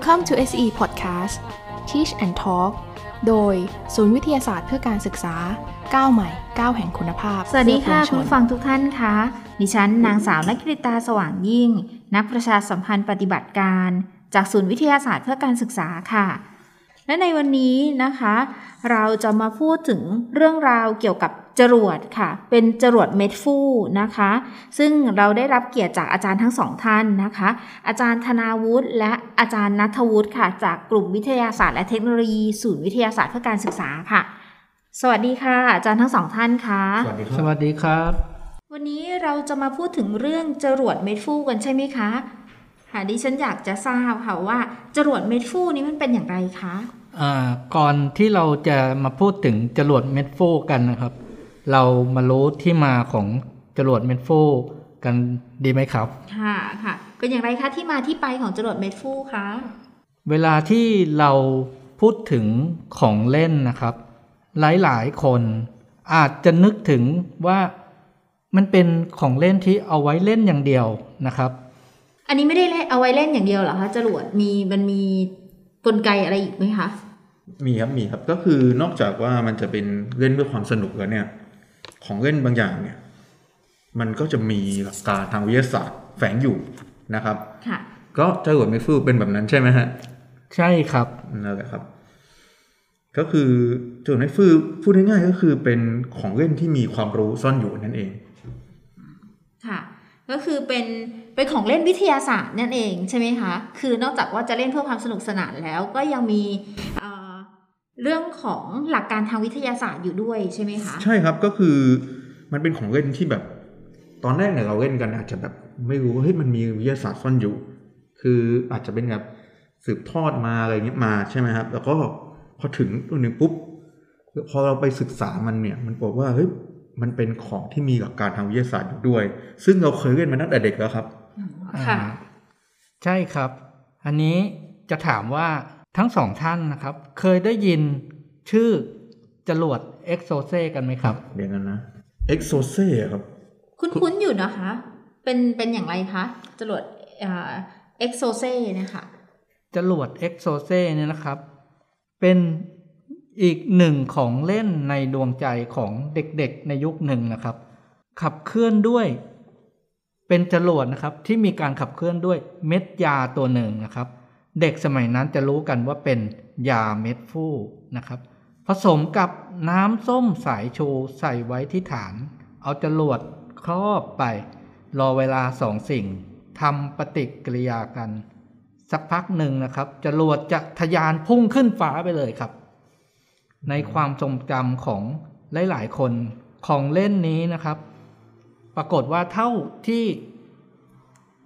Welcome to SE Podcast Teach and Talk โดย ศูนย์วิทยาศาสตร์เพื่อการศึกษาก้าวใหม่ก้าวแห่งคุณภาพ สวัสดีค่ะเพื่คุอณปวงชนฟังทุกท่านคะดิฉันนางสาวนักกริตาสว่างยิ่ง นักประชาสัมพันธ์ปฏิบัติการ จากศูนย์วิทยาศาสตร์เพื่อการศึกษาค่ะ และในวันนี้นะคะ เราจะมาพูดถึงเรื่องราวเกี่ยวกับ จรวดค่ะ เป็นจรวดเม็ดฟูนะคะ ซึ่งเราได้รับเกียรติจากอาจารย์ทั้งสองท่านนะคะ อาจารย์ธนาวุฒิและอาจารย์นัทวุฒิค่ะ จากกลุ่มวิทยาศาสตร์และเทคโนโลยี ศูนย์วิทยาศาสตร์เพื่อการศึกษาค่ะ สวัสดีค่ะ อาจารย์ทั้งสองท่านค่ะ สวัสดีคสรับวัสดีครับ วันนี้เราจะมาพูดถึงเรื่องจรวดเม็ดฟูกันใช่ไหมคะค่ะดิฉันอยากจะทราบค่ะว่าจรวดเม็ดฟูนี้มันเป็นอย่างไรคะอ่าก่อนที่เราจะมาพูดถึงจรวดเม็ดโฟกันนะครับ เรามารู้ที่มาของจรวดเม็ดโฟกันดีไหมครับ ค่ะค่ะเป็นอย่างไรคะที่มาที่ไปของจรวดเม็ดฟูคะเวลาที่เราพูดถึงของเล่นนะครับ หลายๆ คนอาจจะนึกถึงว่ามันเป็นของเล่นที่เอาไว้เล่นอย่างเดียวนะครับ อันนี้ไม่ได้เล่นเอาไว้เล่นอย่างเดียวเหรอคะจรวดมีมันมีกลไกอะไรอีกไหมคะมีครับมีครับก็คือนอกจากว่ามันจะเป็นเล่นเพื่อความสนุกแล้วเนี่ย ของเล่นบางอย่างเนี่ย มันก็จะมีหลักการทางวิทยาศาสตร์แฝงอยู่นะครับ ค่ะก็จรวดเม็ดฟู่เป็นแบบนั้นใช่ไหมฮะใช่ครับนั่นแหละครับ ก็คือจรวดเม็ดฟู่พูดง่ายๆก็คือเป็นของเล่นที่มีความรู้ซ่อนอยู่นั่นเอง ค่ะ ก็คือเป็นเป็นของเล่นวิทยาศาสตร์นั่นเองใช่ไหมคะ คือนอกจากว่าจะเล่นเพื่อความสนุกสนานแล้ว ก็ยังมี เอ่อเรื่องของหลักการทางวิทยาศาสตร์อยู่ด้วยใช่ไหมคะใช่ครับก็คือมันเป็นของเล่นที่แบบ ตอนแรกเนี่ยเราเล่นกันอาจจะแบบไม่รู้ว่าเฮ้ยมันมีวิทยาศาสตร์ซ่อนอยู่ คืออาจจะเป็นแบบสืบทอดมาอะไรเงี้ยมาใช่ไหมครับ แล้วก็พอถึงตัวหนึ่งปุ๊บพอเราไปศึกษามันเนี่ย มันบอกว่าเฮ้ยมันเป็นของที่มีหลักการทางวิทยาศาสตร์อยู่ด้วย ซึ่งเราเคยเล่นมาตั้งแต่เด็กแล้วครับค่ะอ่าใช่ครับ อันนี้จะถามว่า ทั้งสองท่านนะครับ เคยได้ยินชื่อจรวดเอ็กโซเซกันไหมครับ เดี๋ยวกันนะ e x o c e ครับ คุ้นๆอยู่นะคะ เป็นเป็นอย่างไรคะจรวดเอ็กโซเซ่เนี่ยค่ะจรวดเอ็กโซเซเนี่ยนะครับ เป็นอีกหนึ่งของเล่นในดวงใจของเด็กๆในยุคหนึ่งนะครับ ขับเคลื่อนด้วย เป็นจรวดนะครับที่มีการขับเคลื่อนด้วยเม็ดยาตัวหนึ่งนะครับ เด็กสมัยนั้นจะรู้กันว่าเป็นยาเม็ดฟู่นะครับ ผสมกับน้ำส้มสายชูใส่ไว้ที่ฐาน เอาจรวดครอบไป รอเวลาสองสิ่งทำปฏิกิริยากัน สักพักหนึ่งนะครับจรวดจะทะยานพุ่งขึ้นฟ้าไปเลยครับ ในความทรงจำของหลาย ๆ คนของเล่นนี้นะครับ ปรากฏว่าเท่าที่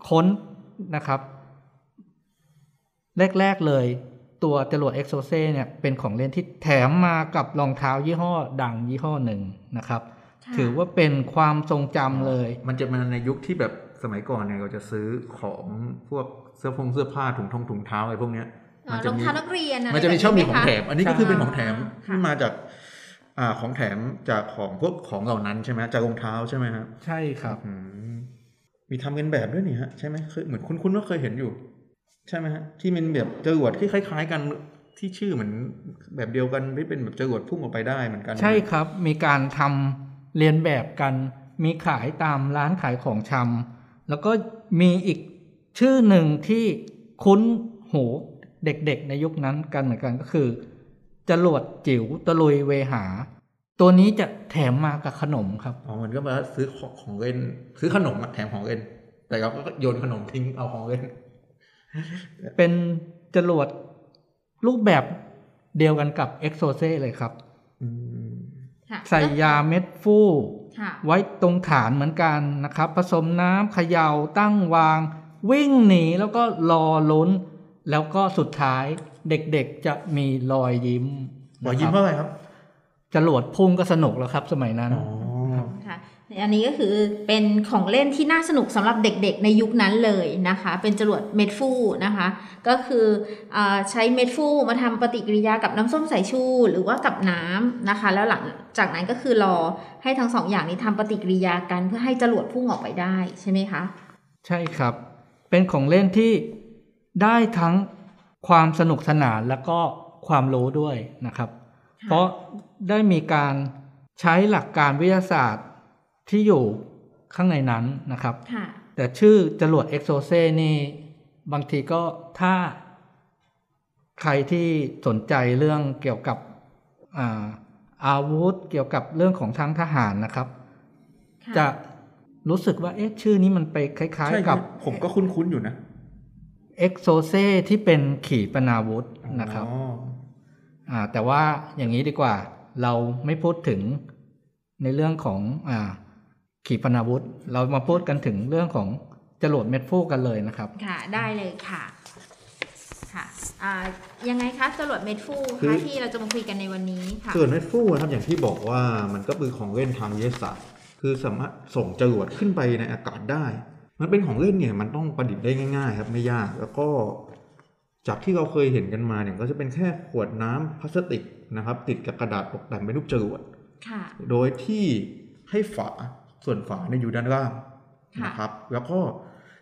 ค้นนะครับ แรก ๆ เลย ตัวจรวดเอ็กโซเซเนี่ยเป็นของเล่นที่แถมมากับรองเท้ายี่ห้อดังยี่ห้อหนึ่งนะครับค่ะถือว่าเป็นความทรงจำเลย มันจะมาในยุคที่แบบสมัยก่อนเนี่ยเราจะซื้อของพวกเสื้อผงเสื้อผ้าถุงทงถุงเท้าอะไรพวกเนี้ยอ่ามัรจะองมีเท้านักเรียนอะไรมันจะมีแบบชอบมีไหของแถม อันนี้ก็คือเป็นของแถมค่ะที่มาจากอ่าของแถมจากของพวกของเหล่านั้นใช่ไหมจากรองเท้าใช่ไหมฮะใช่ครับอืมมีทำกันแบบด้วยนี่ฮะใช่ไหมเคยเหมือนคุ้นๆว่าเคยเห็นอยู่ ใช่ไหมฮะที่เป็นแบบจรวดที่คล้าย ๆ กันที่ชื่อเหมือนแบบเดียวกันที่เป็นแบบจรวดพุ่งออกไปได้เหมือนกัน ใช่ครับ มีการทำเรียนแบบกัน มีขายตามร้านขายของชำแล้วก็มีอีกชื่อหนึ่งที่คุ้นหูเด็กๆในยุคนั้นกันเหมือนกันก็คือจรวดจิ๋วตะลุยเวหา ตัวนี้จะแถมมากับขนมครับอ๋อเหมือนก็มาซื้อของของเล่นซื้อขนมอะแถมของเล่นแต่เราก็โยนขนมทิ้งเอาของเล่น เป็นจรวดรูปแบบเดียวกันกับเอ็กโซเซเลยครับอืมค่ะใส่ยาเม็ดฟู่ค่ะไว้ตรงฐานเหมือนกันนะครับ ผสมน้ำเขย่าตั้งวาง วิ่งหนีแล้วก็รอลุ้น แล้วก็สุดท้ายเด็กๆจะมีรอยยิ้มรอยยิ้มนะคว่ารับอะไรครับจรวดพุ่งก็สนุกแล้วครับ สมัยนั้น อ๋อค่ะอันนี้ก็คือเป็นของเล่นที่น่าสนุกสำหรับเด็กๆ ในยุคนั้นเลยนะคะ เป็นจรวดเม็ดฟูนะคะ ก็คืออาใช้เม็ดฟูมาทำปฏิกิริยากับน้ำส้มสายชูหรือว่ากับน้ำนะคะ แล้วหลังจากนั้นก็คือรอให้ทั้งสองอย่างนี้ทำปฏิกิริยากันเพื่อให้จรวดพุ่งออกไปได้ใช่ไหมคะ ใช่ครับ เป็นของเล่นที่ได้ทั้งความสนุกสนานแล้วก็ความรู้ด้วยนะครับค่ะเพราะได้มีการใช้หลักการวิทยาศาสตร์ ที่อยู่ข้างในนั้นนะครับค่ะแต่ชื่อจรวดเอ็กโซเซนี่ บางทีก็ถ้าใครที่สนใจเรื่องเกี่ยวกับอาอาวุธเกี่ยวกับเรื่องของทางทหารนะครับค่ะจะรู้สึกว่าเอ๊ะชื่อนี้มันไปคล้ายใช่ๆครักับบผมก็คุ้น ๆ อยู่นะเอ็กโซเซที่เป็นขีปนาวุธนะครับอ๋ออ่าแต่ว่าอย่างนี้ดีกว่า เราไม่พูดถึงในเรื่องของอ่า ขีปนาวุธ เรามาพูดกันถึงเรื่องของจรวดเม็ดฟูกันเลยนะครับ ค่ะ ได้เลยค่ะค่ะอ่ายังไงคะจรวดเม็ดฟูคือคะที่เราจะมาคุยกันในวันนี้ค่ะส่วนเม็ดฟูนะครับอย่างที่บอกว่ามันก็เป็นของเล่นทางวิทยาศาสตร์คือสามารถส่งจรวดขึ้นไปในอากาศได้ มันเป็นของเล่นเนี่ยมันต้องประดิษฐ์ได้ง่าย ๆ ครับไม่ยากแล้วก็จากที่เราเคยเห็นกันมาเนี่ยก็จะเป็นแค่ขวดน้ำพลาสติกนะครับ ติดกับกระดาษตกแต่งเป็นรูปจรวดค่ะโดยที่ให้ฝา ส่วนฝาเนี่ยอยู่ด้านล่างค่ะนะครับ แล้วก็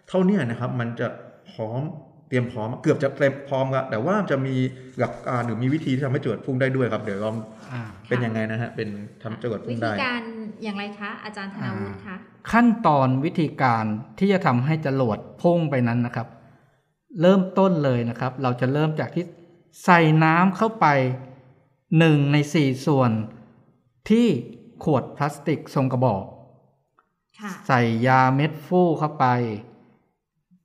เท่าเนี้นะครับมันจะพร้อมเตรียมพร้อมเกือบจะเต็มพร้อมแล้วแต่ว่าจะมีหลักการหรือมีวิธีที่ทำให้จรวดพุ่งได้ด้วยครับ เดี๋ยวลองอ่าเป็นยังไงนะฮะเป็นทำจรวดวิพุ่งธีได้การอย่างไรคะ อาจารย์ธนาวุฒิคะขั้นตอนวิธีการที่จะทำให้จรวดพุ่งไปนั้นนะครับ เริ่มต้นเลยนะครับ เราจะเริ่มจากที่ใส่น้ำเข้าไปหนึ่งในสี่ส่วนที่ขวดพลาสติกทรงกระบอกค่ะ ใส่ยาเม็ดฟูเข้าไป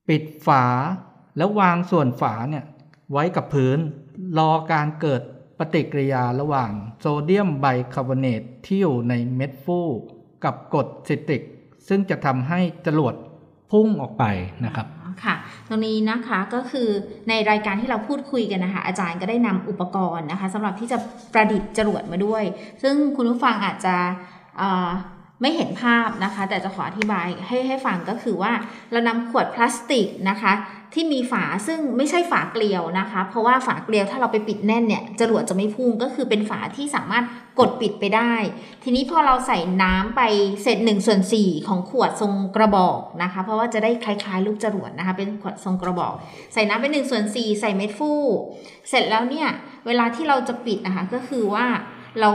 ปิดฝาแล้ววางส่วนฝาเนี่ยไว้กับพื้น รอการเกิดปฏิกิริยาระหว่างโซเดียมไบคาร์บอเนตที่อยู่ในเม็ดฟูกับกรดซิตริก ซึ่งจะทำให้จรวดพุ่งออกไปนะครับอ๋อค่ะตรงนี้นะคะก็คือในรายการที่เราพูดคุยกันนะคะอาจารย์ก็ได้นำอุปกรณ์นะคะสำหรับที่จะประดิษฐ์จรวดมาด้วย ซึ่งคุณผู้ฟังอาจจะเอ่อ ไม่เห็นภาพนะคะ แต่จะขออธิบายให้ให้ฟังก็คือว่าเรานำขวดพลาสติกนะคะ ที่มีฝาซึ่งไม่ใช่ฝาเกลียวนะคะ เพราะว่าฝาเกลียวถ้าเราไปปิดแน่นเนี่ยจรวดจะไม่พุ่งก็คือเป็นฝาที่สามารถกดปิดไปได้ ทีนี้พอเราใส่น้ำไปเศษหนึ่งส่วนสี่ของขวดทรงกระบอกนะคะ เพราะว่าจะได้คล้ายๆ ลูกจรวดนะคะ เป็นขวดทรงกระบอก ใส่น้ำไปหนึ่งส่วนสี่ใส่เม็ดฟู เสร็จแล้วเนี่ยเวลาที่เราจะปิดนะคะก็คือว่า เรา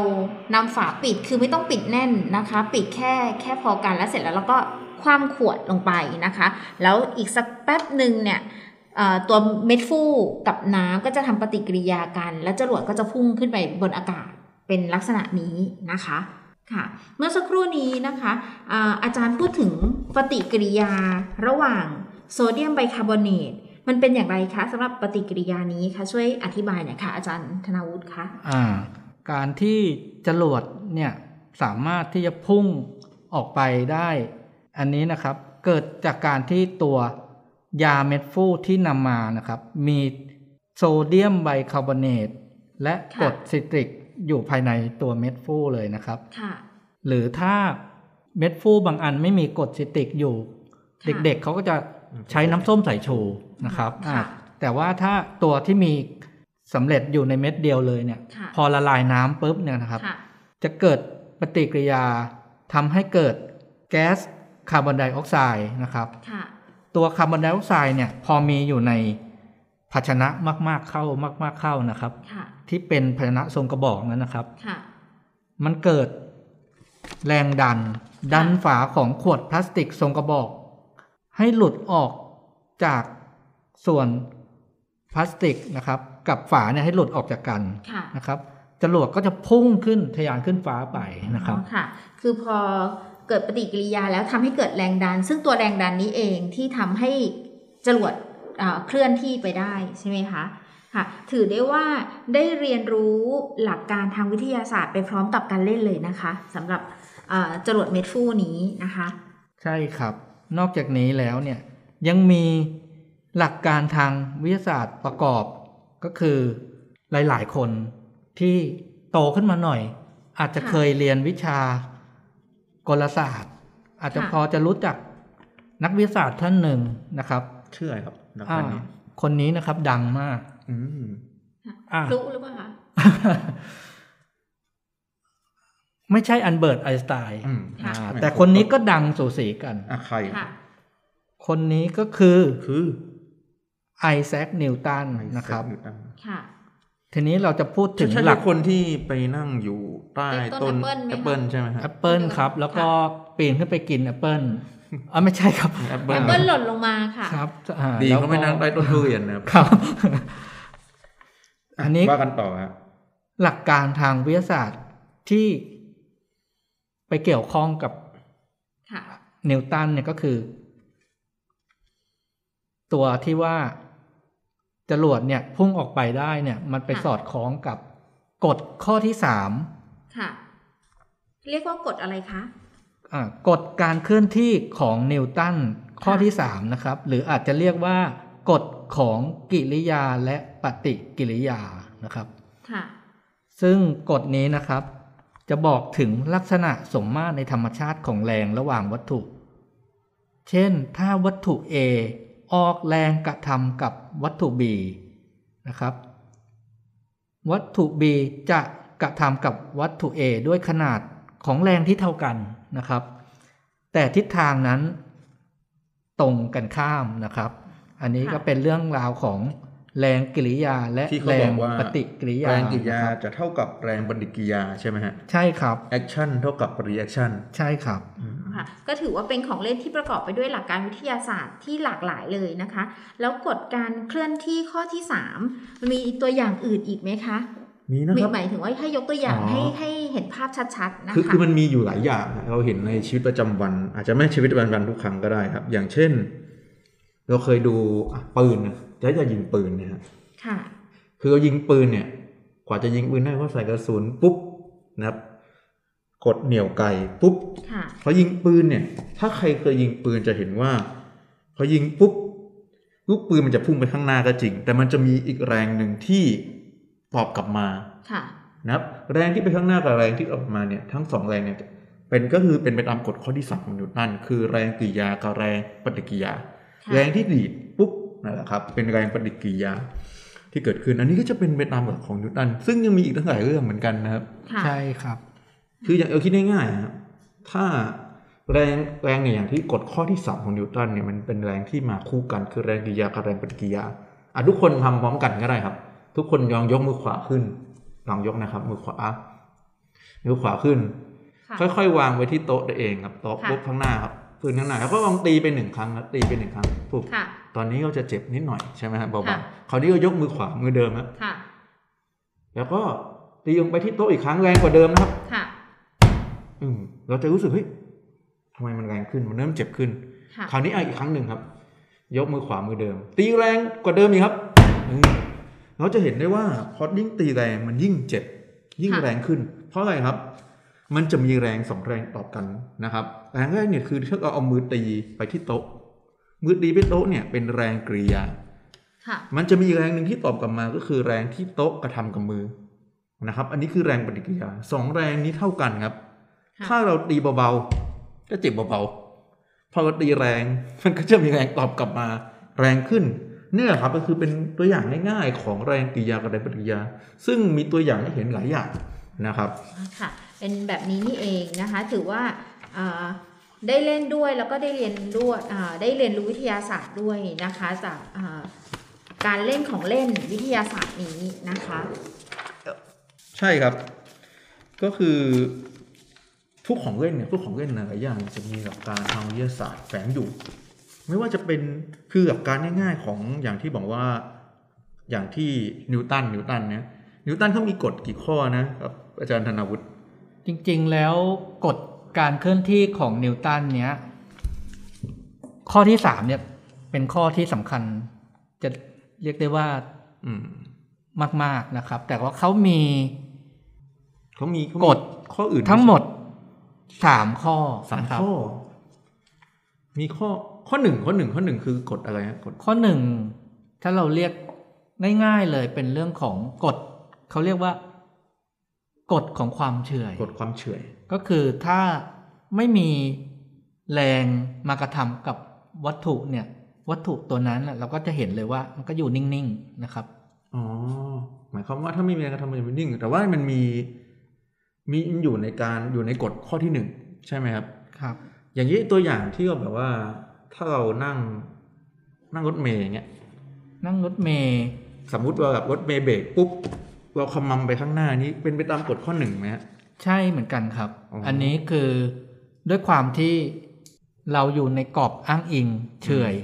นำฝาปิดคือไม่ต้องปิดแน่นนะคะ ปิดแค่แค่พอกันแล้วเสร็จแล้วเราก็คว่ำขวดลงไปนะคะ แล้วอีกสักแป๊บหนึ่งเนี่ยตัวเม็ดฟูกับน้ำก็จะทำปฏิกิริยากัน แล้วจรวดก็จะพุ่งขึ้นไปบนอากาศเป็นลักษณะนี้นะคะค่ะ เมื่อสักครู่นี้นะคะอาจารย์พูดถึงปฏิกิริยาระหว่างโซเดียมไบคาร์บอเนตมันเป็นอย่างไรคะสำหรับปฏิกิริยานี้คะช่วยอธิบายหน่อยค่ะอาจารย์ธนาวุฒิคะอ่า การที่จรวดเนี่ยสามารถที่จะพุ่งออกไปได้ อันนี้นะครับเกิดจากการที่ตัวยาเม็ดฟูที่นำมานะครับ มีโซเดียมไบคาร์บอเนตและกรดซิตริกอยู่ภายในตัวเม็ดฟู่เลยนะครับค่ะหรือถ้าเม็ดฟู่บางอันไม่มีกรดซิตริกอยู่ค่ะเด็กๆเขาก็จะใช้น้ำส้มสายชูนะครับค่ะอ่าแต่ว่าถ้าตัวที่มี สำเร็จอยู่ในเม็ดเดียวเลยเนี่ยค่ะพอละลายน้ำปุ๊บเนี่ยนะครับค่ะจะเกิดปฏิกิริยาทำให้เกิดแก๊สคาร์บอนไดออกไซด์นะครับค่ะตัวคาร์บอนไดออกไซด์เนี่ยพอมีอยู่ในภาชนะมากๆเข้ามาก ๆเข้านะครับค่ะที่เป็นภาชนะทรงกระบอกนั้นนะครับค่ะมันเกิดแรงดัน ดันฝาของขวดพลาสติกทรงกระบอก ให้หลุดออกจากส่วนพลาสติกนะครับ กับฝาเนี่ยให้หลุดออกจากกันค่ะนะครับจรวดก็จะพุ่งขึ้นทะยานขึ้นฟ้าไปนะครับอ๋อค่ะ คือพอเกิดปฏิกิริยาแล้วทำให้เกิดแรงดัน ซึ่งตัวแรงดันนี้เองที่ทำให้จรวดอ่าเคลื่อนที่ไปได้ใช่ไหมคะค่ะ ถือได้ว่าได้เรียนรู้หลักการทางวิทยาศาสตร์ไปพร้อมกับการเล่นเลยนะคะสำหรับอ่าจรวดเม็ดฟูนี้นะคะ ใช่ครับ นอกจากนี้แล้วเนี่ยยังมีหลักการทางวิทยาศาสตร์ประกอบ ก็คือหลาย ๆ คนที่โตขึ้นมาหน่อย อาจจะค่ะเคยเรียนวิชากลศาสตร์ อาจจะค่ะพอจะรู้จักนักวิทยาศาสตร์ท่านหนึ่งนะครับชื่ออะไรครับนักอ่าการนี้คนนี้นะครับ ดังมากอืมอะพลุหรือเปล่าคะไม่ใช่อันเบิร์ตไอน์สไตน์อืมค่ะอ่าแต่คนนี้ก็ดังสูสีกันอะใครค่ะคนนี้ก็คือคือ ไอแซคนิวตันนะครับนิวตันค่ะทีนี้เราจะพูดถึงใช่หลักคนที่ไปนั่งอยู่ใต้ต้ต้นนแอแอปปเปิ้เปิลลไหมคะใช่ไหมคแอรับปเปิลครับ แล้วก็ปีนขึ้นไปกินแอปเปิลอ่าไม่ใช่ครับแอปแอเปิลปเปิ้ลหล่นลงมาค่ะครับอ่าดีแล้วก็ไม่นั่งใต้ต้นทุเรียนนะครับครับ อันนี้ว่ากันต่อฮะหลักการทางวิทยาศาสตร์ที่ไปเกี่ยวข้องกับค่ะนิวตันเนี่ยก็คือ ตัวที่ว่า จรวดเนี่ยพุ่งออกไปได้เนี่ย มันไปค่ะสอดคล้องกับกฎข้อที่สามค่ะ เรียกว่ากฎอะไรคะอ่ากฎการเคลื่อนที่ของนิวตันข้อที่สามนะครับ หรืออาจจะเรียกว่ากฎของกิริยาและปฏิกิริยานะครับ ค่ะ ซึ่งกฎนี้นะครับ จะบอกถึงลักษณะสมมาตรในธรรมชาติของแรงระหว่างวัตถุ เช่น ถ้าวัตถุ A ออกแรงกระทำกับวัตถุ B นะครับ วัตถุ B จะกระทำกับวัตถุ A ด้วยขนาดของแรงที่เท่ากันนะครับ แต่ทิศทางนั้นตรงกันข้ามนะครับ อันนี้ก็ค่ะเป็นเรื่องราวของแรงกิริยาและที่เขาแรบองกว่าปฏิกิริยาแรงกิริยานะครับจะเท่ากับแรงปฏิกิริยาใช่ไหมฮะใช่ครับ action เท่ากับ reaction ใช่ครับ ค่ะ ก็ถือว่าเป็นของเล่นที่ประกอบไปด้วยหลักการวิทยาศาสตร์ที่หลากหลายเลยนะคะ แล้วกฎการเคลื่อนที่ข้อที่สามมันมีตัวอย่างอื่นอีกไหมคะมีนะครับหมายถึงว่าให้ยกตัวอย่างอ๋อให้ให้เห็นภาพชัดๆนะคะคือคือมันมีอยู่หลายอย่างฮะเราเห็นในชีวิตประจำวัน อาจจะไม่ชีวิตประจำวันทุกครั้งก็ได้ครับ อย่างเช่น เราเคยดูอะปืนนะจะจะยิงปืนเนี่ยฮะค่ะ คือเรายิงปืนเนี่ย กว่าจะยิงปืนได้ก็ใส่กระสุนปุ๊บนะครับ กดเหนี่ยวไกปุ๊บค่ะพอยิงปืนเนี่ย ถ้าใครเคยยิงปืนจะเห็นว่า พอยิงปุ๊บลูกปืนมันจะพุ่งไปข้างหน้าก็จริง แต่มันจะมีอีกแรงหนึ่งที่ตอบกลับมาค่ะนะครับแรงที่ไปข้างหน้ากับแรงที่ออกมาเนี่ยทั้งสองแรงเนี่ยเป็นก็คือเป็นไปตามกฎข้อที่สามของนิวตันคือแรงกริยากับแรงปฏิกิริยาค่ะแรงที่ดีดปุ๊บนั่นแหละครับ เป็นแรงปฏิกิริยาที่เกิดขึ้น อันนี้ก็จะเป็นไปตามหลักของนิวตันซึ่งยังมีอีกตั้งหลายเรื่องเหมือนกันนะครับค่ะใช่ครับ คืออย่างเอาคิดง่ายๆนะครับถ้าแรงแรงเนี่ยอย่างที่กฎข้อที่สามของนิวตันเนี่ยมันเป็นแรงที่มาคู่กันคือแรงกริยากับแรงปฏิกิริยาอะทุกคนทำพร้อมกันก็ได้ครับ ทุกคนลองยกมือขวาขึ้นลองยกนะครับ มือขวามือขวาขึ้น ค่ะค่อยๆ วางไว้ที่โต๊ะตัวเองครับโต๊ะค่ะปุ๊บข้างหน้าครับพื้นข้างหน้าแล้วก็ลองตีไปหนึ่งครั้งครับตีไปหนึ่งครั้งปุ๊บค่ะตอนนี้ก็จะเจ็บนิดหน่อยใช่ไหมครับเบาค่ะๆคราวนี้ก็ยกมือขวามือเดิมครับค่ะแล้วก็ตีลงไปที่โต๊ะอีกครั้งแรงกว่าเดิมนะครับค่ะอืม เราจะรู้สึกเฮ้ยทำไมมันแรงขึ้นมันเริ่มเจ็บขึ้นค่ะคราวนี้อะอีกครั้งหนึ่งครับ ยกมือขวามือเดิม ตีแรงกว่าเดิมอีกครับอืมเราจะเห็นได้ว่าพอยิ่งตีแรงมันยิ่งเจ็บ ยิ่งค่ะแรงขึ้น เพราะอะไรครับ มันจะมีแรงสองแรงตอบกันนะครับ แรงแรกเนี่ยคือถ้าเราเอามือตีไปที่โต๊ะ มือตีไปโต๊ะเนี่ยเป็นแรงกริยาค่ะมันจะมีแรงหนึ่งที่ตอบกลับมาก็คือแรงที่โต๊ะกระทำกับมือนะครับ อันนี้คือแรงปฏิกิริยาสองแรงนี้เท่ากันครับค่ะ ถ้าเราตีเบาๆก็เจ็บเบาๆพอเราตีแรง มันก็จะมีแรงตอบกลับมาแรงขึ้นเนี่ยครับก็คือเป็นตัวอย่างง่ายๆ ของแรงกริยากับแรงปฏิกิริยา ซึ่งมีตัวอย่างให้เห็นหลายอย่างนะครับค่ะเป็นแบบนี้นี่เองนะคะ ถือว่าอ่าได้เล่นด้วยแล้วก็ได้เรียนด้วยอ่าได้เรียนรู้วิทยาศาสตร์ด้วยนะคะจากอ่าการเล่นของเล่นวิทยาศาสตร์นี้นะคะ ใช่ครับ ก็คือ ทุกของเล่นเนี่ยทุกของเล่นหลายอย่างจะมีหลักการทางวิทยาศาสตร์แฝงอยู่ ไม่ว่าจะเป็นคือหลักการง่ายๆของอย่างที่บอกว่าอย่างที่นิวตันนิวตันเนี่ยนิวตันเขามีกฎกี่ข้อนะครับอาจารย์ธนาวุฒิจริงๆแล้วกฎการเคลื่อนที่ของนิวตันเนี้ยข้อที่สามเนี่ยเป็นข้อที่สำคัญ จะเรียกได้ว่าอืมมาก ๆนะครับ แต่ว่าเขามีเขามีเขามีกฎข้ออื่นทั้งหมด สามข้อสามนะครับข้อ มีข้อข้อหนึ่งข้อหนึ่งข้อหนึ่งคือกฎอะไรฮะกฎข้อหนึ่งถ้าเราเรียกง่ายๆเลยเป็นเรื่องของกฎเขาเรียกว่ากฎของความเฉื่อยกฎความเฉื่อยก็คือถ้าไม่มีแรงมากระทำกับวัตถุเนี่ย วัตถุตัวนั้นน่ะเราก็จะเห็นเลยว่ามันก็อยู่นิ่งๆนะครับอ๋อหมายความว่าถ้าไม่มีแรงกระทำมันจะไม่นิ่ง แต่ว่ามันมี มีอยู่ในการอยู่ในกฎข้อที่หนึ่งใช่ไหมครับ ครับ อย่างนี้ตัวอย่างที่เราแบบว่า ถ้าเรานั่งนั่งรถเมย์อย่างเงี้ย นั่งรถเมย์สมมุติว่าแบบรถเมย์เบรกปุ๊บเราขมำไปข้างหน้านี้เป็นไปตามกฎข้อหนึ่งไหมฮะใช่เหมือนกันครับอ๋ออัอันนี้คือด้วยความที่เราอยู่ในกรอบอ้างอิงเฉอย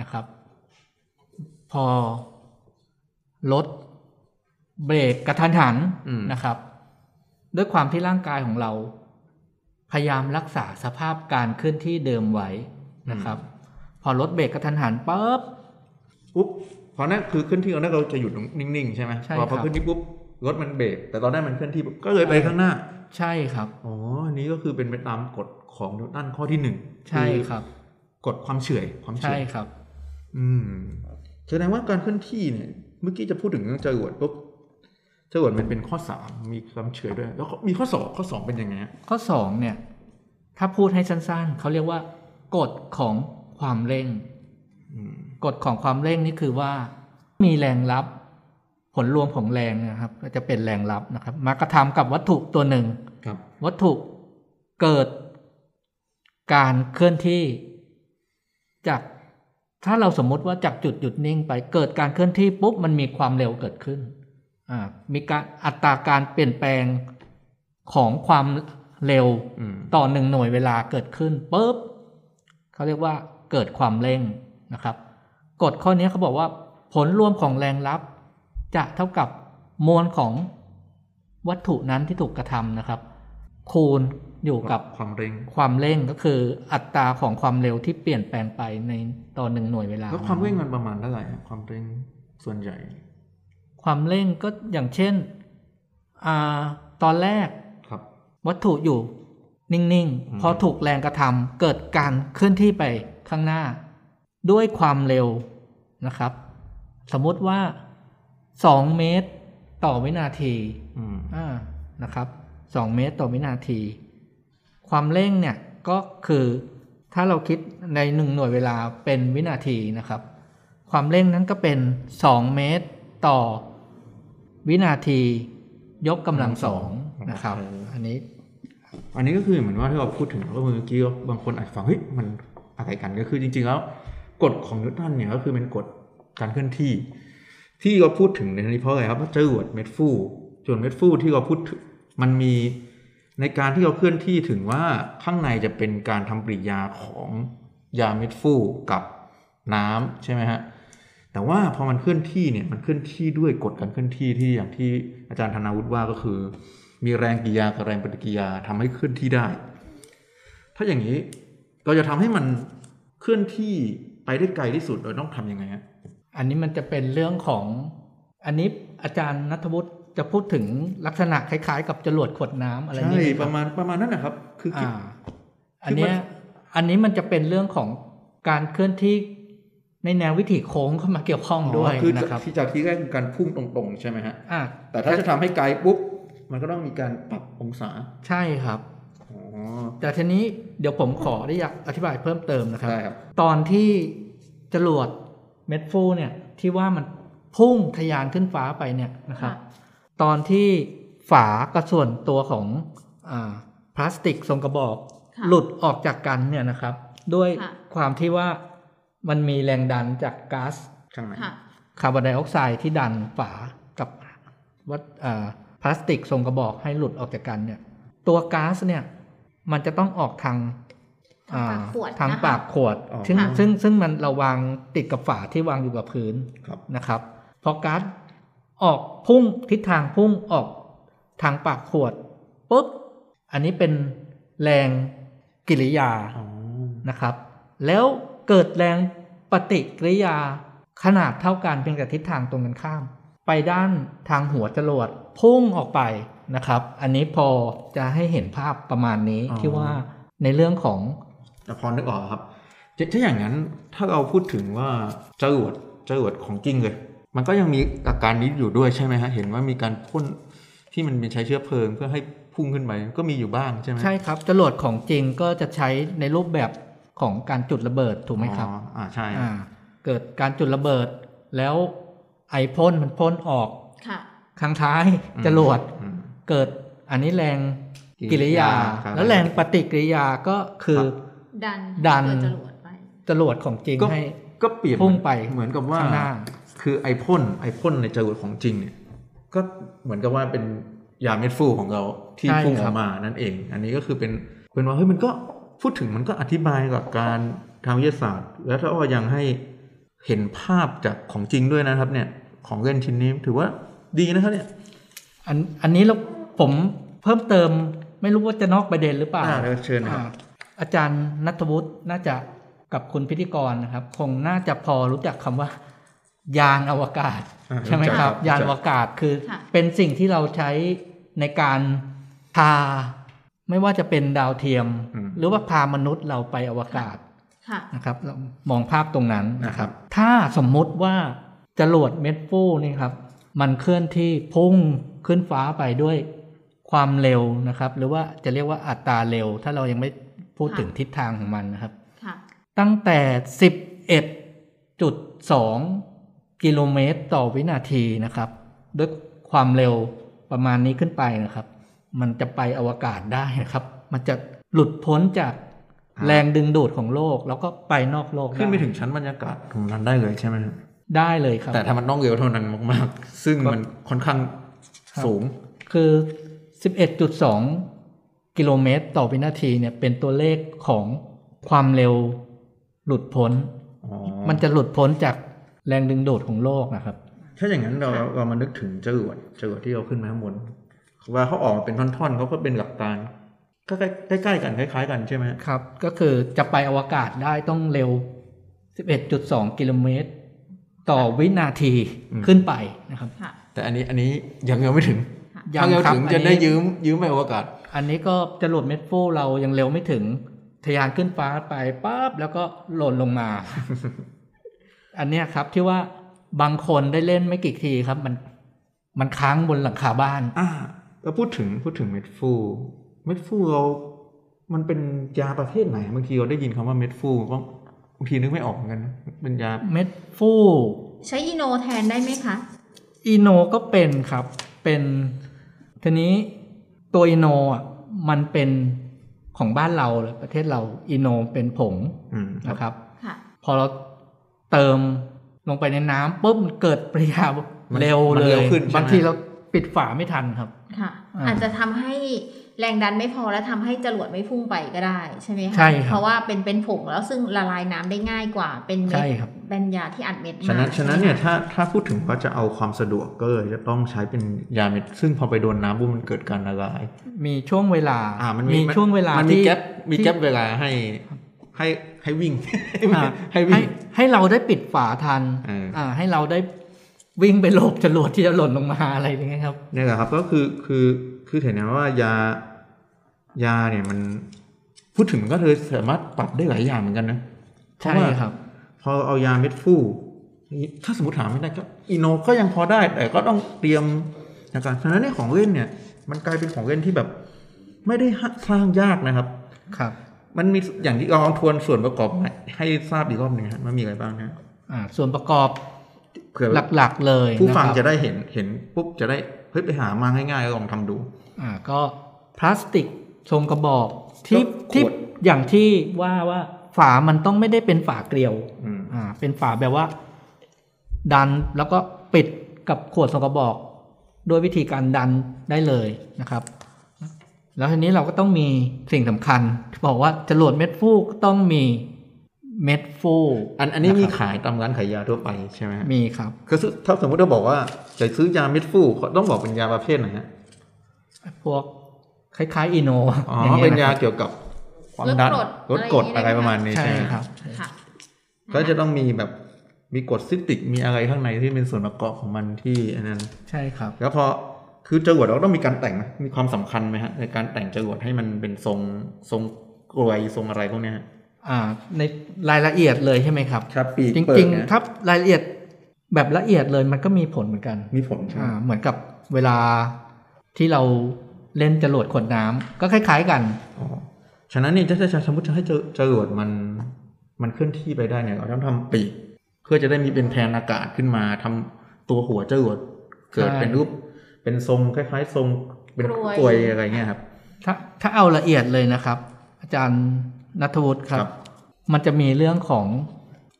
นะครับ พอรถเบรกกระทันหันอืมนะครับ ด้วยความที่ร่างกายของเรา พยายามรักษาสภาพการเคลื่อนที่เดิมไว้นะครับ พอรถเบรกกระทันหันปุ๊บปุ๊บพอนั่นคือเคลื่อนที่ตอนนั้นเราจะหยุดนิ่งๆใช่ไหมใช่พอพอครับเคลื่อนที่ปุ๊บรถมันเบรกแต่ตอนนั้นมันเคลื่อนที่ปุ๊บก็เลยไปข้างหน้า ใช่ครับอ๋ออันนี้ก็คือเป็นไปตามกฎของนิวตันข้อที่หนึ่งใช่ครับกฎความเฉื่อยความเฉื่ใช่อยครับ อืมแสดงว่าการเคลื่อนที่เนี่ยเมื่อกี้จะพูดถึงเรื่องจรวดปุ๊บ จรวดมันเป็นข้อสามมีความเฉื่อยด้วย แล้วก็มีข้อสองข้อสองเป็นยังไงฮะข้อสองเนี่ย ถ้าพูดให้สั้นๆ เขาเรียกว่ากฎของความเร่งอืมกฎของความเร่งนี่คือว่า มีแรงรับ ผลรวมของแรงนะครับ ก็จะเป็นแรงรับนะครับ มากระทำกับวัตถุตัวหนึ่งครับวัตถุเกิดการเคลื่อนที่จากถ้าเราสมมติว่าจากจุดหยุดนิ่งไปเกิดการเคลื่อนที่ปุ๊บมันมีความเร็วเกิดขึ้นอ่า มีการอัตราการเปลี่ยนแปลงของความเร็วอืมต่อหนึ่งหน่วยเวลาเกิดขึ้นปุ๊บเขาเรียกว่าเกิดความเร่งนะครับกฎข้อนี้เขาบอกว่าผลรวมของแรงรับ จะเท่ากับมวลของวัตถุนั้นที่ถูกกระทำนะครับ คูณอยู่กับความเร่ง ความเร่งก็คืออัตราของความเร็วที่เปลี่ยนแปลงไปในต่อหนึ่งหน่วยเวลา แล้วความเร่งมันประมาณเท่าไหร่ฮะความเร่งส่วนใหญ่ ความเร่งก็อย่างเช่นอ่าตอนแรกครับ วัตถุอยู่ นิ่งอืมๆพอถูกแรงกระทำเกิดการเคลื่อนที่ไปข้างหน้า ด้วยความเร็วนะครับ สมมุติว่า2เมตรต่อวินาทีอืมอ่านะครับ2เมตรต่อวินาที ความเร่งเนี่ยก็คือถ้าเราคิดในหนึ่งหน่วยเวลาเป็นวินาทีนะครับ ความเร่งนั้นก็เป็น 2 เมตรต่อ วินาทียกกำลังสองนะครับ อันนี้ อันนี้ก็คือเหมือนว่าที่เราพูดถึงก็เมื่อกี้บางคนอาจจะฟังเฮ้ยมันอะไรกันก็คือจริง ๆ แล้วกฎของนิวตันเนี่ยก็คือเป็นกฎการเคลื่อนที่ ที่เราพูดถึงในนี้เพราะอะไรครับว่าจรวดเม็ดฟูจรวดเม็ดฟูที่เราพูดถึงมันมีในการที่เราเคลื่อนที่ถึงว่าข้างในจะเป็นการทำปฏิกิริยาของยาเม็ดฟูกับน้ำใช่ไหมฮะ แต่ว่าพอมันเคลื่อนที่เนี่ยมันเคลื่อนที่ด้วยกฎการเคลื่อนที่ที่อย่างที่อาจารย์ธนาวุฒิว่าก็คือ มีแรงกิริยากับแรงปฏิกิริยาทำให้เคลื่อนที่ได้ ถ้าอย่างนี้เราจะทำให้มันเคลื่อนที่ไปได้ไกลที่สุดเราต้องทำยังไงฮะอันนี้มันจะเป็นเรื่องของอันนี้อาจารย์นัทวุฒิจะพูดถึงลักษณะคล้าย ๆ กับจรวดขวดน้ำอะไรใช่นี้ไหมคปรับระมาณประมาณนั้นนะครับ คือคิดอ่าอันเนี้ยอันนี้มันจะเป็นเรื่องของการเคลื่อนที่ ในแนววิถีโค้งเข้ามาเกี่ยวข้องด้วยคือนะครับที่จากที่แรกคือการพุ่งตรงๆ ใช่ไหมฮะอ่าแต่ถ้าจะทำให้ไกลปุ๊บมันก็ต้องมีการปรับองศาใช่ครับอ๋อแต่ทีนี้เดี๋ยวผมขอได้อยากอธิบายเพิ่มเติมนะครับได้ครับตอนที่จรวดเม็ดฟูเนี่ยที่ว่ามันพุ่งทะยานขึ้นฟ้าไปเนี่ยนะครับค่ะตอนที่ฝากระส่วนตัวของอาพลาสติกทรงกระบอกค่ะหลุดออกจากกันเนี่ยนะครับ ด้วยค่ะความที่ว่า มันมีแรงดันจากก๊าซข้างในค่ะคาร์บอนไดออกไซด์ที่ดันฝากับวัดอ่าพลาสติกทรงกระบอกให้หลุดออกจากกันเนี่ย ตัวก๊าซเนี่ย มันจะต้องออกทางอ่ทางปากขวดทางนะคะปากขวดอ๋อซึ่งค่ะซึ่งซึ่งมันเราวางติดกับฝาที่วางอยู่กับพื้นครับนะครับพอก๊าซออกพุ่งทิศทางพุ่งออกทางปากขวดปุ๊บอันนี้เป็นแรงกิริยาอ๋อนะครับ แล้ว เกิดแรงปฏิกิริยา ขนาดเท่ากันเพียงแต่ทิศทางตรงกันข้าม ไปด้านทางหัวจรวดพุ่งออกไปนะครับ อันนี้พอจะให้เห็นภาพประมาณนี้ที่ว่าในเรื่องของแต่พอนึกออกครับถ้าถ้าอย่างนั้นถ้าเราพูดถึงว่าจรวดจรวดของจริงเลย มันก็ยังมีอาการนี้อยู่ด้วยใช่ไหมฮะเห็นว่ามีการพ่นที่มันเป็นใช้เชื้อเพลิงเพื่อให้พุ่งขึ้นไปก็มีอยู่บ้างใช่ไหมใช่ครับจรวดของจริงก็จะใช้ในรูปแบบ ของการจุดระเบิดถูกไหมครับอ๋ออ่าใช่อ่าเกิดการจุดระเบิด แล้วไอพ่นมันพ่นออกค่ะข้างท้ายอืมจรวดอืมเกิดอันนี้แรงกิกิริริยายาครับแล้วแรงปฏิกิริยาก็คือครับดันดันเกิจรวดไปจรวดของจริงก็ให้ก็เปรียบพุ่งไปเหมือนกับว่าข้างหน้าคือไอพ่นไอพ่นในจรวดของจริงเนี่ย ก็เหมือนกับว่าเป็นยาเม็ดฟูของเราที่ใช่พุ่งคอรัอบกมานั่นเอง อันนี้ก็คือเป็นเป็นว่าเฮ้ยมันก็ พูดถึงมันก็อธิบายกับการทางวิทยาศาสตร์ แล้วถ้าว่ายังให้เห็นภาพจากของจริงด้วยนะครับ เนี่ย ของเล่นชิ้นนี้ถือว่าดีนะครับเนี่ย อันอันนี้เราผมเพิ่มเติมไม่รู้ว่าจะนอกประเด็นหรือเปล่าอ่าเดี๋ยวเชิญนะครับอ่าอาจารย์นัทวุฒิน่าจะกับคุณพิธีกรนะครับ คงน่าจะพอรู้จักคำว่า ยานอวกาศอ่าใช่ไหมรู้จักครับครับ ยานอวกาศคือค่ะเป็นสิ่งที่เราใช้ในการพา ไม่ว่าจะเป็นดาวเทียมอืมหรือว่าพามนุษย์เราไปอวกาศค่ะนะครับเรามองภาพตรงนั้นนะคครัรับบถ้าสมมุติว่าจรวดเม็ดฟูนี่ครับ มันเคลื่อนที่พุ่งขึ้นฟ้าไปด้วยความเร็วนะครับ หรือว่าจะเรียกว่าอัตราเร็ว ถ้าเรายังไม่พูดค่ะถึงทิศทางของมันนะครับค่ะตั้งแต่ 11.2 กิโลเมตรต่อวินาทีนะครับ ด้วยความเร็วประมาณนี้ขึ้นไปนะครับ มันจะไปอวกาศได้นะครับ มันจะหลุดพ้นจากอ่าแรงดึงดูดของโลก แล้วก็ไปนอกโลกขึ้นไปด้ถึงชั้นบรรยากาศตรงนั้นได้เลยใช่ไหมครับได้เลยครับ แต่ถ้ามันต้องเร็วเท่านั้นมาก ๆ ซึ่งมันค่อนข้างครับสูง คือ 11.2 กิโลเมตรต่อวินาทีเนี่ยเป็นตัวเลขของความเร็วหลุดพ้นอ๋อมันจะหลุดพ้นจากแรงดึงดูดของโลกนะครับ ถ้าอย่างนั้นเราเรามานึกถึงจรวดจรวดที่เราขึ้นมาข้างบน ว่าเขาออกมาเป็นท่อนๆเขาก็เป็นหลักการก็ใกล้ใกล้ๆกันคล้าย ๆ กันใช่ไหมครับ ก็คือจะไปอวกาศได้ต้องเร็ว 11.2 กิโลเมตร ต่อวินาทีขึ้นไปนะครับค่ะแต่อันนี้อันนี้ยังยังไม่ถึงยัถ้างเราครับถึงอันจะนี้ได้ยืมยืมไปอวกาศ อันนี้ก็จรวดเม็ดฟูเรายังเร็วไม่ถึงทะยานขึ้นฟ้าไปปั๊บแล้วก็หล่นลงมา อันเนี้ยครับที่ว่าบางคนได้เล่นไม่กี่ทีครับ มันมันค้างบนหลังคาบ้าน อ่าเราพูดถึงพูดถึงเม็ดฟูเม็ดฟูเรา มันเป็นยาประเภทไหนบางทีเราได้ยินคำว่าเม็ดฟูก็บางทีนึกไม่ออกเหมือนกันนะเป็นยาเม็ดฟูใช้อีโนแทนได้ไหมคะอีโนก็เป็นครับเป็นทีนี้ตัวอีโนอะมันเป็นของบ้านเราเลยประเทศเราอีโนเป็นผงอืมนะครับค่ะพอเราเติมลงไปในน้ำปุ๊บมันเกิดปริยามันเร็วมันเลเร็วยขึ้นใช่ไหมบางทีเรา ปิดฝาไม่ทันครับ ค่ะอ่าอาจจะทำให้แรงดันไม่พอแล้วทำให้จรวดไม่พุ่งไปก็ได้ใช่ไหมคะใช่ครับเพราะว่าเป็นเป็นผงแล้วซึ่งละลายน้ำได้ง่ายกว่าเป็นเม็ดใช่ครับเป็นยาที่อัดเม็ดมาฉะนั้นฉะนั้นใช่ไหมเนี่ยคะถ้าถ้าพูดถึงว่าจะเอาความสะดวกก็เลยจะต้องใช้เป็นยาเม็ด ซึ่งพอไปโดนน้ำปุ๊บมันเกิดการละลาย มีช่วงเวลาอ่ามันมีช่วงเวลามันมีที่แก๊ปมีที่แก๊ปเวลาให้ให้ให้วิ่งอ่าให้วิ่ให้งให้เราได้ปิดฝาทันเอออ่าให้เราได้ วิ่งไปหลบจรวดที่จะหล่นลงมาอะไรอย่างเงี้ยครับเนี่ยแหละครับก็คือคือคือเห็นนะว่ายายาเนี่ยมันพูดถึงมันก็เลยสามารถปรับได้หลายอย่างเหมือนกันนะเพใช่ราะว่าครับ พอเอายาเม็ดฟูถ้าสมมติถามไม่ได้ก็อีโนก็ยังพอได้ แต่ก็ต้องเตรียมนะครับฉะนั้นเนี่ยของเล่นเนี่ย มันกลายเป็นของเล่นที่แบบ ไม่ได้สร้างยากนะครับ ครับ มันมีอย่างที่ลองทวนส่วนประกอบให้ให้ทราบอีกรอบหนึ่งฮะว่ามีอะไรบ้างนะอ่า ส่วนประกอบ เผื่อหลักๆ เลยผู้ฟังนคจะรับได้เห็นเห็นปุ๊บจะได้เฮ้ยไปหามาง่ายๆแล้วลองทำดู อ่าก็พลาสติกทรงกระบอกที่ก็ขวดที่อย่างที่ว่าว่าฝามันต้องไม่ได้เป็นฝาเกลียวอืมอ่า เป็นฝาแบบว่า ดันแล้วก็ปิดกับขวดทรงกระบอก โดยวิธีการดันได้เลยนะครับ แล้วทีนี้เราก็ต้องมีสิ่งสำคัญที่บอกว่าจรวดเม็ดฟูกต้องมี เม็ดฟูอันอันนี้มีะครับขายตามร้านขายยาทั่วไปใช่ไหมฮะมีครับคือถ้าสมมติเราบอกว่าจะซื้อยาเม็ดฟูต้องบอกเป็นยาประเภทไหนฮะพวกคล้ายๆอีโนอ๋ออย่างเป็นงี้ยานะครับเกี่ยวกับความดันลลดดกกรรดดอะอะไรไรอประระมามาณณนี้นี้ใช่ใช่ไหมครับค่ะก็จะต้องมีแบบมีกรดซิตริกมีอะไรข้างในที่เป็นส่วนประกอบของมันที่อันนั้น ใช่ครับ แล้วพอคือจรวดเราก็ต้องมีการแต่งไหมมีความสำคัญไหมฮะในการแต่งจรวดให้มันเป็นทรงทรงกลวยทรงอะไรพวกเนี้ยฮะอ่า ในรายละเอียดเลยใช่ไหมครับครับปีจริงๆถ้ารายละเอียดแบบละเอียดเลยมันก็มีผลเหมือนกัน มีผลใช่ไหมอ่าเหมือนกับเวลาที่เราเล่นจรวดขวดน้ำก็คล้าย ๆกันอ๋อฉะนั้นเนี่ยถ้าจะสมมติจะให้เจอจรวดมันมันเคลื่อนที่ไปได้เนี่ยเราต้องทำปีกเพื่อจะได้มีเป็นแทนอากาศขึ้นมาทำตัวหัวจรวดเกิดเป็นรูปเป็นทรงคล้ายๆ ทรงเป็นกลวยกลวยอะไรเงี้ยครับ ถ้าถ้าเอาละเอียดเลยนะครับ อาจารย์ นัทวุฒิครัครับบมันจะมีเรื่องของ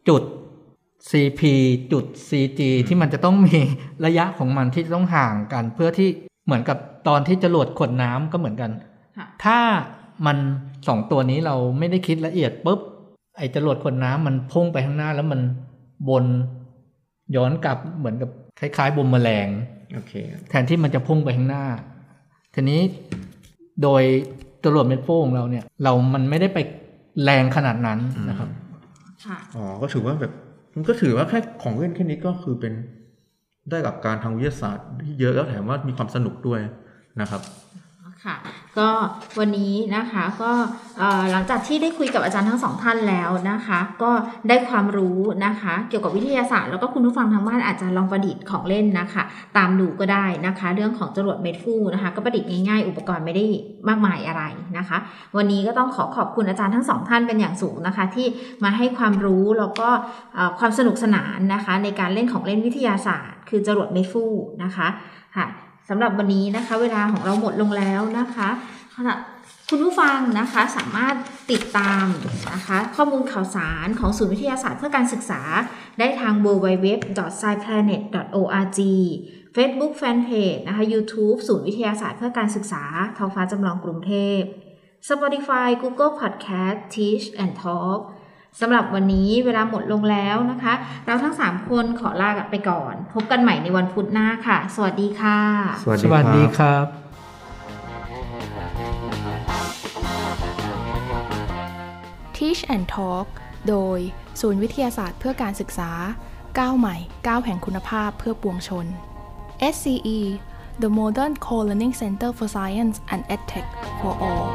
จุด CP จุด CG ที่มันจะต้องมีระยะของมันที่ต้องห่างกัน เพื่อที่เหมือนกับตอนที่จรวดขนน้ำก็เหมือนกันค่ะถ้ามันสองตัวนี้เราไม่ได้คิดละเอียดปุ๊บไอ้จรวดขนน้ำมันพุ่งไปข้างหน้าแล้วมันบนย้อนกลับเหมือนกับคล้ายๆบุมแมลงโอเคแทนที่มันจะพุ่งไปข้างหน้า ทีนี้โดยจรวดเม็ดโป้งเราเนี่ย เรามันไม่ได้ไป แรงขนาดนั้นนะครับค่ะอ๋อก็ถือว่าแบบมันก็ถือว่าแค่ของเล่นแค่นี้ก็คือเป็นได้กับการทางวิทยาศาสตร์ที่เยอะแล้วแถมว่ามีความสนุกด้วยนะครับ ค่ะก็วันนี้นะคะก็หลังจากที่ได้คุยกับอาจารย์ทั้งสองท่านแล้วนะคะ ก็ได้ความรู้นะคะ เกี่ยวกับวิทยาศาสตร์แล้วก็คุณผู้ฟังทางบ้านอาจจะลองประดิษฐ์ของเล่นนะคะ ตามดูก็ได้นะคะ เรื่องของจรวดเม็ดฟูนะคะ ก็ประดิษฐ์ง่ายๆ อุปกรณ์ไม่ได้มากมายอะไรนะคะ วันนี้ก็ต้องขอขอบคุณอาจารย์ทั้งสองท่านเป็นอย่างสูงนะคะ ที่มาให้ความรู้แล้วก็ความสนุกสนานนะคะ ในการเล่นของเล่นวิทยาศาสตร์ คือจรวดเม็ดฟูนะคะค่ะ สำหรับวันนี้นะคะ เวลาของเราหมดลงแล้วนะคะค่ะคุณผู้ฟังนะคะสามารถติดตามนะคะข้อมูลข่าวสารของศูนย์วิทยาศาสตร์เพื่อการศึกษา ได้ทาง www.sciplanet.org Facebook Fanpage นะคะ YouTube ศูนย์วิทยาศาสตร์เพื่อการศึกษาท้องฟ้าจำลองกรุงเทพ Spotify Google Podcast Teach and Talk สำหรับวันนี้เวลาหมดลงแล้วนะคะ เราทั้ง 3 คนขอลาไปก่อน พบกันใหม่ในวันพุธหน้าค่ะ สวัสดีค่ะ สวัสสดีวัสดีครับครับ Teach and Talk โดยศูนย์วิทยาศาสตร์เพื่อการศึกษาก้าวใหม่ก้าวแห่งคุณภาพเพื่อปวงชน SCE The Modern Co-Learning Center for Science and EdTech for All